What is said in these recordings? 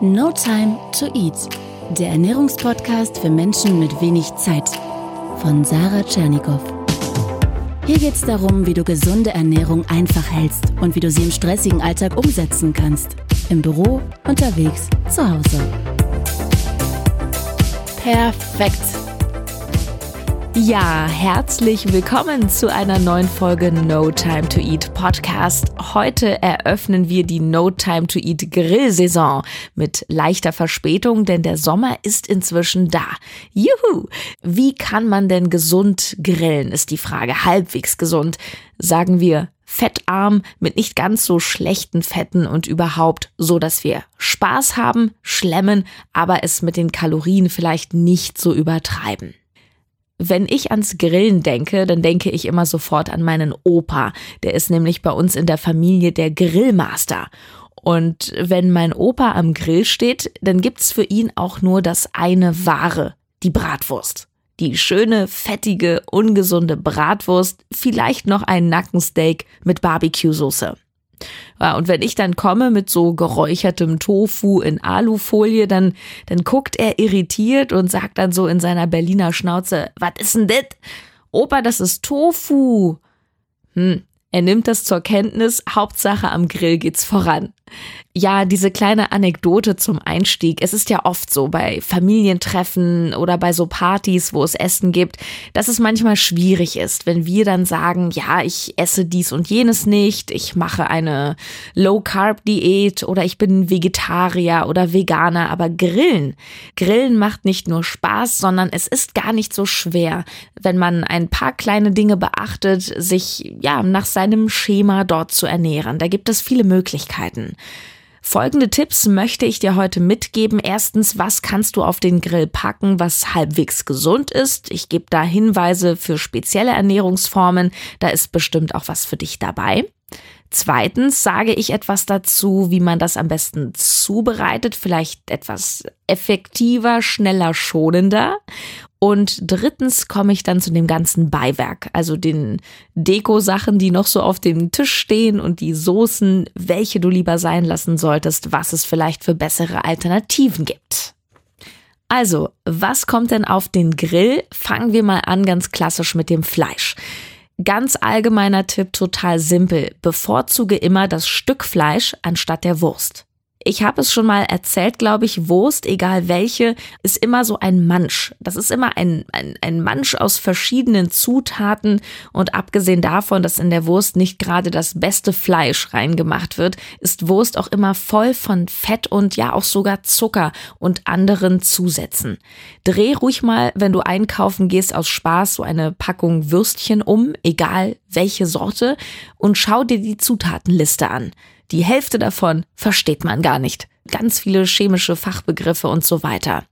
No Time to Eat, der Ernährungspodcast für Menschen mit wenig Zeit von Sarah Tschernikow. Hier geht es darum, wie du gesunde Ernährung einfach hältst und wie du sie im stressigen Alltag umsetzen kannst. Im Büro, unterwegs, zu Hause. Perfekt. Ja, herzlich willkommen zu einer neuen Folge No Time to Eat Podcast. Heute eröffnen wir die No Time to Eat Grillsaison mit leichter Verspätung, denn der Sommer ist inzwischen da. Juhu! Wie kann man denn gesund grillen, ist die Frage. Halbwegs gesund. Sagen wir fettarm, mit nicht ganz so schlechten Fetten und überhaupt so, dass wir Spaß haben, schlemmen, aber es mit den Kalorien vielleicht nicht so übertreiben. Wenn ich ans Grillen denke, dann denke ich immer sofort an meinen Opa. Der ist nämlich bei uns in der Familie der Grillmaster. Und wenn mein Opa am Grill steht, dann gibt's für ihn auch nur das eine Ware, die Bratwurst. Die schöne, fettige, ungesunde Bratwurst, vielleicht noch ein Nackensteak mit Barbecue-Soße. Ja, und wenn ich dann komme mit so geräuchertem Tofu in Alufolie, dann, dann guckt er irritiert und sagt dann so in seiner Berliner Schnauze, was ist denn das? Opa, das ist Tofu. Hm, er nimmt das zur Kenntnis, Hauptsache am Grill geht's voran. Ja, diese kleine Anekdote zum Einstieg. Es ist ja oft so bei Familientreffen oder bei so Partys, wo es Essen gibt, dass es manchmal schwierig ist, wenn wir dann sagen, ja, ich esse dies und jenes nicht, ich mache eine Low-Carb-Diät oder ich bin Vegetarier oder Veganer, aber Grillen. Grillen macht nicht nur Spaß, sondern es ist gar nicht so schwer, wenn man ein paar kleine Dinge beachtet, sich ja nach seinem Schema dort zu ernähren. Da gibt es viele Möglichkeiten. Folgende Tipps möchte ich dir heute mitgeben. Erstens, was kannst du auf den Grill packen, was halbwegs gesund ist? Ich gebe da Hinweise für spezielle Ernährungsformen. Da ist bestimmt auch was für dich dabei. Zweitens sage ich etwas dazu, wie man das am besten zubereitet, vielleicht etwas effektiver, schneller, schonender. Und drittens komme ich dann zu dem ganzen Beiwerk, also den Deko-Sachen, die noch so auf dem Tisch stehen und die Soßen, welche du lieber sein lassen solltest, was es vielleicht für bessere Alternativen gibt. Also, was kommt denn auf den Grill? Fangen wir mal an ganz klassisch mit dem Fleisch. Ganz allgemeiner Tipp, total simpel. Bevorzuge immer das Stück Fleisch anstatt der Wurst. Ich habe es schon mal erzählt, glaube ich, Wurst, egal welche, ist immer so ein Mansch. Das ist immer ein, ein, ein Mansch aus verschiedenen Zutaten und abgesehen davon, dass in der Wurst nicht gerade das beste Fleisch reingemacht wird, ist Wurst auch immer voll von Fett und ja auch sogar Zucker und anderen Zusätzen. Dreh ruhig mal, wenn du einkaufen gehst, aus Spaß so eine Packung Würstchen um, egal welche Sorte, und schau dir die Zutatenliste an. Die Hälfte davon versteht man gar nicht. Ganz viele chemische Fachbegriffe und so weiter.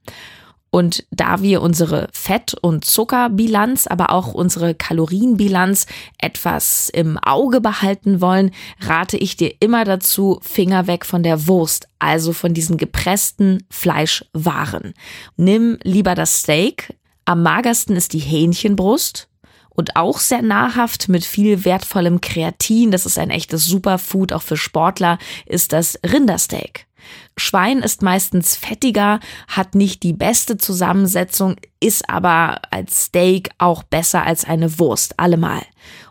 Und da wir unsere Fett- und Zuckerbilanz, aber auch unsere Kalorienbilanz etwas im Auge behalten wollen, rate ich dir immer dazu, Finger weg von der Wurst, also von diesen gepressten Fleischwaren. Nimm lieber das Steak. Am magersten ist die Hähnchenbrust und auch sehr nahrhaft mit viel wertvollem Kreatin, das ist ein echtes Superfood auch für Sportler, ist das Rindersteak. Schwein ist meistens fettiger, hat nicht die beste Zusammensetzung, ist aber als Steak auch besser als eine Wurst, allemal.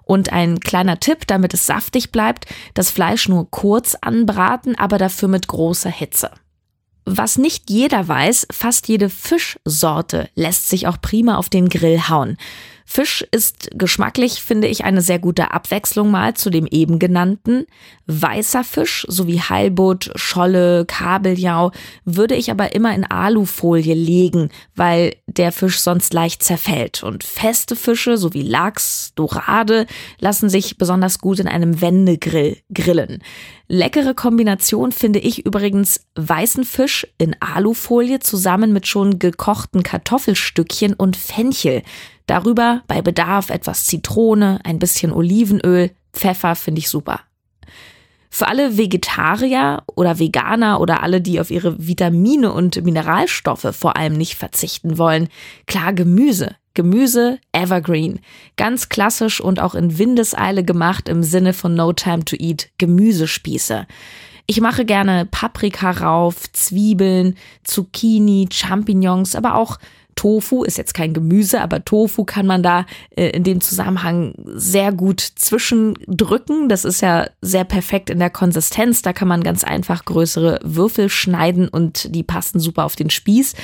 Und ein kleiner Tipp, damit es saftig bleibt, das Fleisch nur kurz anbraten, aber dafür mit großer Hitze. Was nicht jeder weiß, fast jede Fischsorte lässt sich auch prima auf den Grill hauen. Fisch ist geschmacklich, finde ich, eine sehr gute Abwechslung mal zu dem eben genannten. Weißer Fisch sowie Heilbutt, Scholle, Kabeljau würde ich aber immer in Alufolie legen, weil der Fisch sonst leicht zerfällt. Und feste Fische sowie Lachs, Dorade lassen sich besonders gut in einem Wendegrill grillen. Leckere Kombination finde ich übrigens weißen Fisch in Alufolie zusammen mit schon gekochten Kartoffelstückchen und Fenchel. Darüber bei Bedarf etwas Zitrone, ein bisschen Olivenöl, Pfeffer finde ich super. Für alle Vegetarier oder Veganer oder alle, die auf ihre Vitamine und Mineralstoffe vor allem nicht verzichten wollen, klar Gemüse. Gemüse Evergreen. Ganz klassisch und auch in Windeseile gemacht im Sinne von No Time to Eat Gemüsespieße. Ich mache gerne Paprika rauf, Zwiebeln, Zucchini, Champignons, aber auch Tofu ist jetzt kein Gemüse, aber Tofu kann man da äh, in dem Zusammenhang sehr gut zwischendrücken. Das ist ja sehr perfekt in der Konsistenz. Da kann man ganz einfach größere Würfel schneiden und die passen super auf den Spieß.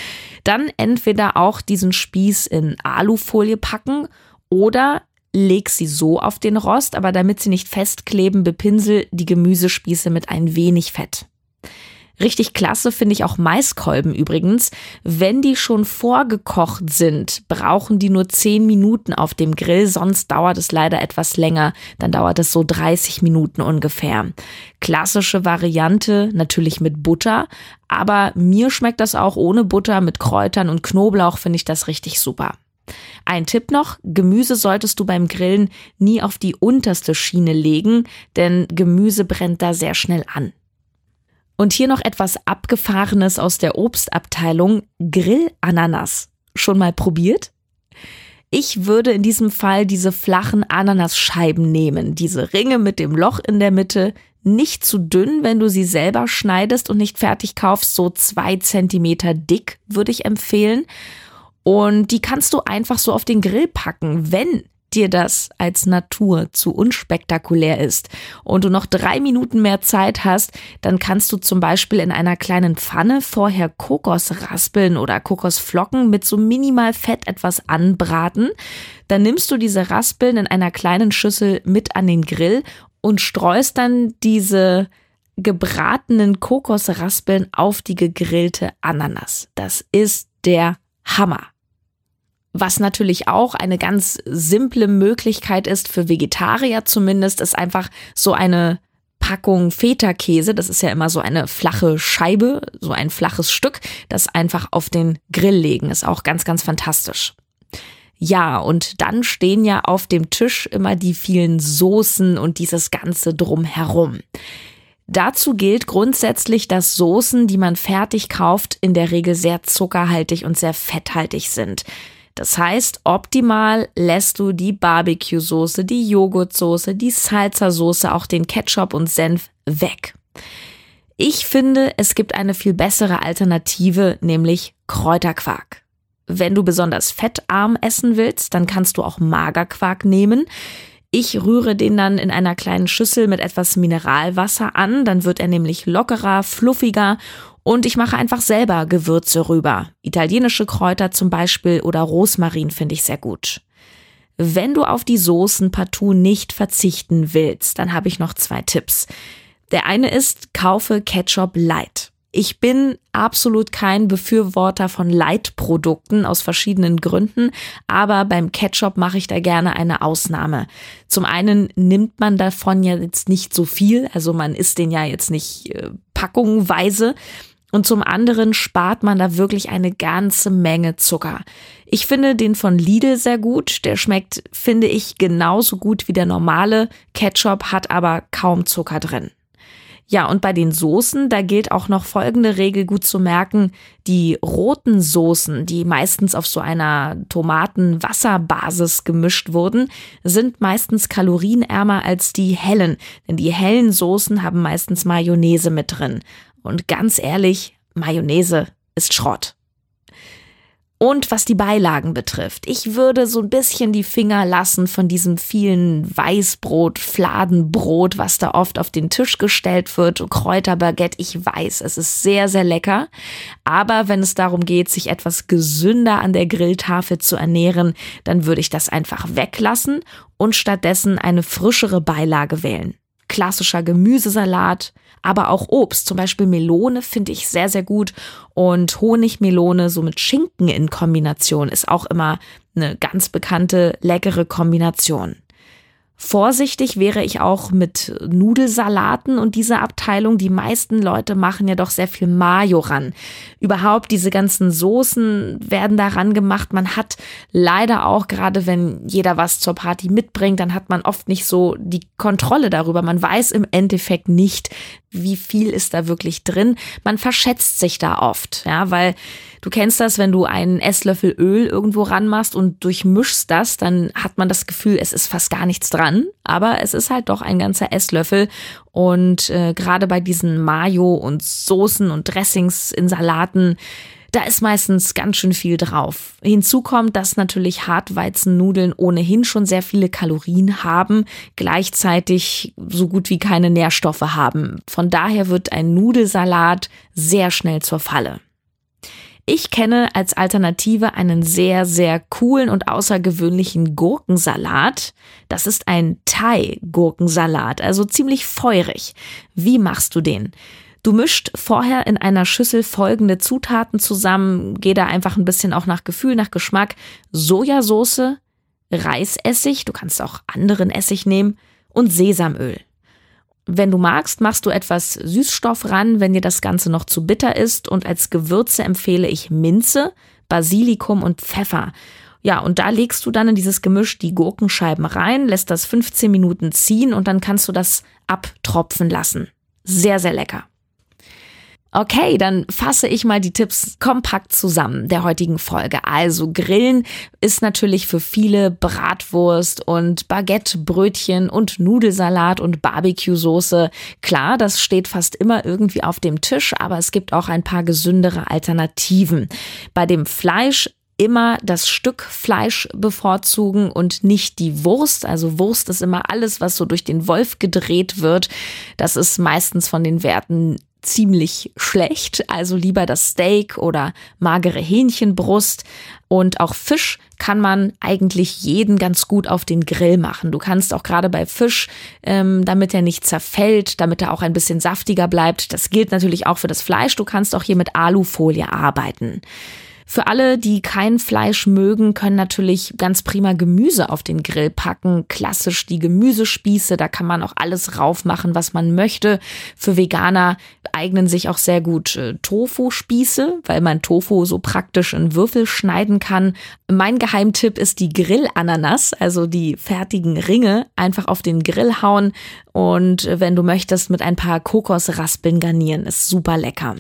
Dann entweder auch diesen Spieß in Alufolie packen oder leg sie so auf den Rost, aber damit sie nicht festkleben, bepinsel die Gemüsespieße mit ein wenig Fett. Richtig klasse finde ich auch Maiskolben übrigens. Wenn die schon vorgekocht sind, brauchen die nur 10 Minuten auf dem Grill, sonst dauert es leider etwas länger. Dann dauert es so 30 Minuten ungefähr. Klassische Variante natürlich mit Butter, aber mir schmeckt das auch ohne Butter mit Kräutern und Knoblauch finde ich das richtig super. Ein Tipp noch, Gemüse solltest du beim Grillen nie auf die unterste Schiene legen, denn Gemüse brennt da sehr schnell an. Und hier noch etwas Abgefahrenes aus der Obstabteilung, Grillananas. Schon mal probiert? Ich würde in diesem Fall diese flachen Ananasscheiben nehmen, diese Ringe mit dem Loch in der Mitte, nicht zu dünn, wenn du sie selber schneidest und nicht fertig kaufst, so zwei Zentimeter dick würde ich empfehlen. Und die kannst du einfach so auf den Grill packen, wenn dir das als Natur zu unspektakulär ist und du noch drei Minuten mehr Zeit hast, dann kannst du zum Beispiel in einer kleinen Pfanne vorher Kokosraspeln oder Kokosflocken mit so minimal Fett etwas anbraten. Dann nimmst du diese Raspeln in einer kleinen Schüssel mit an den Grill und streust dann diese gebratenen Kokosraspeln auf die gegrillte Ananas. Das ist der Hammer. Was natürlich auch eine ganz simple Möglichkeit ist für Vegetarier zumindest, ist einfach so eine Packung Feta-Käse. Das ist ja immer so eine flache Scheibe, so ein flaches Stück, das einfach auf den Grill legen. Ist auch ganz, ganz fantastisch. Ja, und dann stehen ja auf dem Tisch immer die vielen Soßen und dieses Ganze drumherum. Dazu gilt grundsätzlich, dass Soßen, die man fertig kauft, in der Regel sehr zuckerhaltig und sehr fetthaltig sind. Das heißt, optimal lässt du die Barbecue-Soße, die Joghurtsoße, die Salsa-Soße, auch den Ketchup und Senf weg. Ich finde, es gibt eine viel bessere Alternative, nämlich Kräuterquark. Wenn du besonders fettarm essen willst, dann kannst du auch Magerquark nehmen. Ich rühre den dann in einer kleinen Schüssel mit etwas Mineralwasser an, dann wird er nämlich lockerer, fluffiger und ich mache einfach selber Gewürze rüber. Italienische Kräuter zum Beispiel oder Rosmarin finde ich sehr gut. Wenn du auf die Soßen partout nicht verzichten willst, dann habe ich noch zwei Tipps. Der eine ist, kaufe Ketchup Light. Ich bin absolut kein Befürworter von Light-Produkten aus verschiedenen Gründen, aber beim Ketchup mache ich da gerne eine Ausnahme. Zum einen nimmt man davon ja jetzt nicht so viel, also man isst den ja jetzt nicht äh, packungweise. Und zum anderen spart man da wirklich eine ganze Menge Zucker. Ich finde den von Lidl sehr gut. Der schmeckt, finde ich, genauso gut wie der normale Ketchup, hat aber kaum Zucker drin. Ja, und bei den Soßen, da gilt auch noch folgende Regel gut zu merken. Die roten Soßen, die meistens auf so einer Tomaten-Wasserbasis gemischt wurden, sind meistens kalorienärmer als die hellen. Denn die hellen Soßen haben meistens Mayonnaise mit drin. Und ganz ehrlich, Mayonnaise ist Schrott. Und was die Beilagen betrifft, ich würde so ein bisschen die Finger lassen von diesem vielen Weißbrot, Fladenbrot, was da oft auf den Tisch gestellt wird, Kräuterbaguette. Ich weiß, es ist sehr, sehr lecker. Aber wenn es darum geht, sich etwas gesünder an der Grilltafel zu ernähren, dann würde ich das einfach weglassen und stattdessen eine frischere Beilage wählen. Klassischer Gemüsesalat, aber auch Obst. Zum Beispiel Melone finde ich sehr, sehr gut. Und Honigmelone so mit Schinken in Kombination ist auch immer eine ganz bekannte, leckere Kombination. Vorsichtig wäre ich auch mit Nudelsalaten und dieser Abteilung. Die meisten Leute machen ja doch sehr viel Mayo ran. Überhaupt diese ganzen Soßen werden daran gemacht. Man hat leider auch, gerade wenn jeder was zur Party mitbringt, dann hat man oft nicht so die Kontrolle darüber. Man weiß im Endeffekt nicht, wie viel ist da wirklich drin. Man verschätzt sich da oft, ja, weil du kennst das, wenn du einen Esslöffel Öl irgendwo ranmachst und durchmischst das, dann hat man das Gefühl, es ist fast gar nichts dran an, aber es ist halt doch ein ganzer Esslöffel. Und äh, gerade bei diesen Mayo und Soßen und Dressings in Salaten, da ist meistens ganz schön viel drauf. Hinzu kommt, dass natürlich Hartweizennudeln ohnehin schon sehr viele Kalorien haben, gleichzeitig so gut wie keine Nährstoffe haben. Von daher wird ein Nudelsalat sehr schnell zur Falle. Ich kenne als Alternative einen sehr, sehr coolen und außergewöhnlichen Gurkensalat. Das ist ein Thai-Gurkensalat, also ziemlich feurig. Wie machst du den? Du mischt vorher in einer Schüssel folgende Zutaten zusammen, geh da einfach ein bisschen auch nach Gefühl, nach Geschmack. Sojasauce, Reisessig, du kannst auch anderen Essig nehmen und Sesamöl. Wenn du magst, machst du etwas Süßstoff ran, wenn dir das Ganze noch zu bitter ist. Und als Gewürze empfehle ich Minze, Basilikum und Pfeffer. Ja, und da legst du dann in dieses Gemisch die Gurkenscheiben rein, lässt das 15 Minuten ziehen und dann kannst du das abtropfen lassen. Sehr, sehr lecker. Okay, dann fasse ich mal die Tipps kompakt zusammen der heutigen Folge. Also Grillen ist natürlich für viele Bratwurst und Baguette, Brötchen und Nudelsalat und Barbecue-Soße. Klar, das steht fast immer irgendwie auf dem Tisch, aber es gibt auch ein paar gesündere Alternativen. Bei dem Fleisch immer das Stück Fleisch bevorzugen und nicht die Wurst. Also Wurst ist immer alles, was so durch den Wolf gedreht wird. Das ist meistens von den Werten ziemlich schlecht, also lieber das Steak oder magere Hähnchenbrust. Und auch Fisch kann man eigentlich jeden ganz gut auf den Grill machen. Du kannst auch gerade bei Fisch, ähm, damit er nicht zerfällt, damit er auch ein bisschen saftiger bleibt, das gilt natürlich auch für das Fleisch, du kannst auch hier mit Alufolie arbeiten. Für alle, die kein Fleisch mögen, können natürlich ganz prima Gemüse auf den Grill packen. Klassisch die Gemüsespieße, da kann man auch alles raufmachen, was man möchte. Für Veganer eignen sich auch sehr gut äh, Tofu-Spieße, weil man Tofu so praktisch in Würfel schneiden kann. Mein Geheimtipp ist die Grillananas, also die fertigen Ringe, einfach auf den Grill hauen und äh, wenn du möchtest, mit ein paar Kokosraspeln garnieren. Ist super lecker.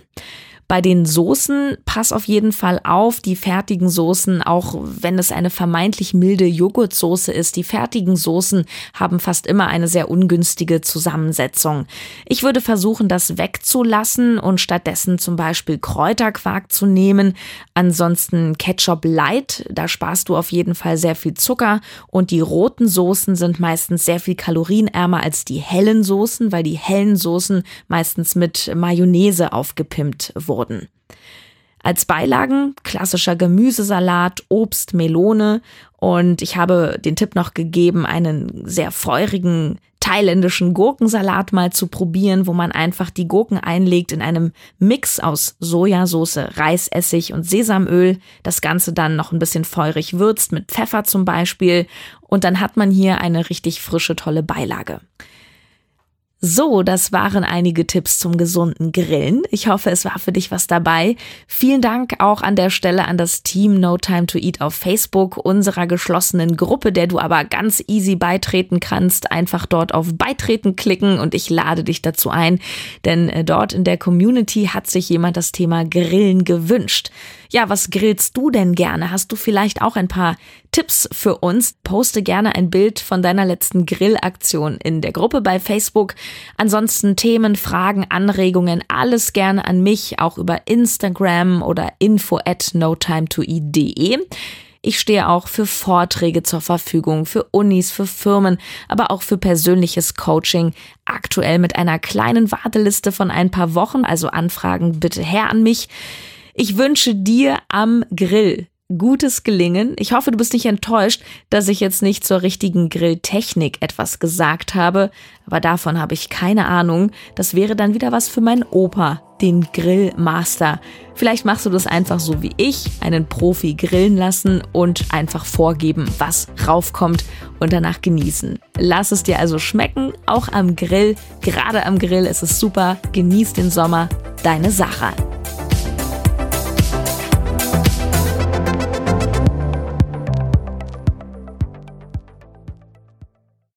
Bei den Soßen pass auf jeden Fall auf, die fertigen Soßen, auch wenn es eine vermeintlich milde Joghurtsoße ist, die fertigen Soßen haben fast immer eine sehr ungünstige Zusammensetzung. Ich würde versuchen, das wegzulassen und stattdessen zum Beispiel Kräuterquark zu nehmen. Ansonsten Ketchup Light, da sparst du auf jeden Fall sehr viel Zucker und die roten Soßen sind meistens sehr viel kalorienärmer als die hellen Soßen, weil die hellen Soßen meistens mit Mayonnaise aufgepimpt wurden wurden. Als Beilagen klassischer Gemüsesalat, Obst, Melone und ich habe den Tipp noch gegeben, einen sehr feurigen thailändischen Gurkensalat mal zu probieren, wo man einfach die Gurken einlegt in einem Mix aus Sojasauce, Reisessig und Sesamöl, das Ganze dann noch ein bisschen feurig würzt mit Pfeffer zum Beispiel und dann hat man hier eine richtig frische, tolle Beilage. So, das waren einige Tipps zum gesunden Grillen. Ich hoffe, es war für dich was dabei. Vielen Dank auch an der Stelle an das Team No Time to Eat auf Facebook, unserer geschlossenen Gruppe, der du aber ganz easy beitreten kannst. Einfach dort auf Beitreten klicken und ich lade dich dazu ein, denn äh, dort in der Community hat sich jemand das Thema Grillen gewünscht. Ja, was grillst du denn gerne? Hast du vielleicht auch ein paar Tipps für uns? Poste gerne ein Bild von deiner letzten Grillaktion in der Gruppe bei Facebook. Ansonsten Themen, Fragen, Anregungen, alles gerne an mich, auch über Instagram oder info at notimetoeat.de. Ich stehe auch für Vorträge zur Verfügung, für Unis, für Firmen, aber auch für persönliches Coaching. Aktuell mit einer kleinen Warteliste von ein paar Wochen, also Anfragen bitte her an mich. Ich wünsche dir am Grill gutes Gelingen. Ich hoffe, du bist nicht enttäuscht, dass ich jetzt nicht zur richtigen Grilltechnik etwas gesagt habe, aber davon habe ich keine Ahnung. Das wäre dann wieder was für meinen Opa, den Grillmaster. Vielleicht machst du das einfach so wie ich, einen Profi grillen lassen und einfach vorgeben, was raufkommt und danach genießen. Lass es dir also schmecken, auch am Grill. Gerade am Grill ist es super. Genieß den Sommer. Deine Sache.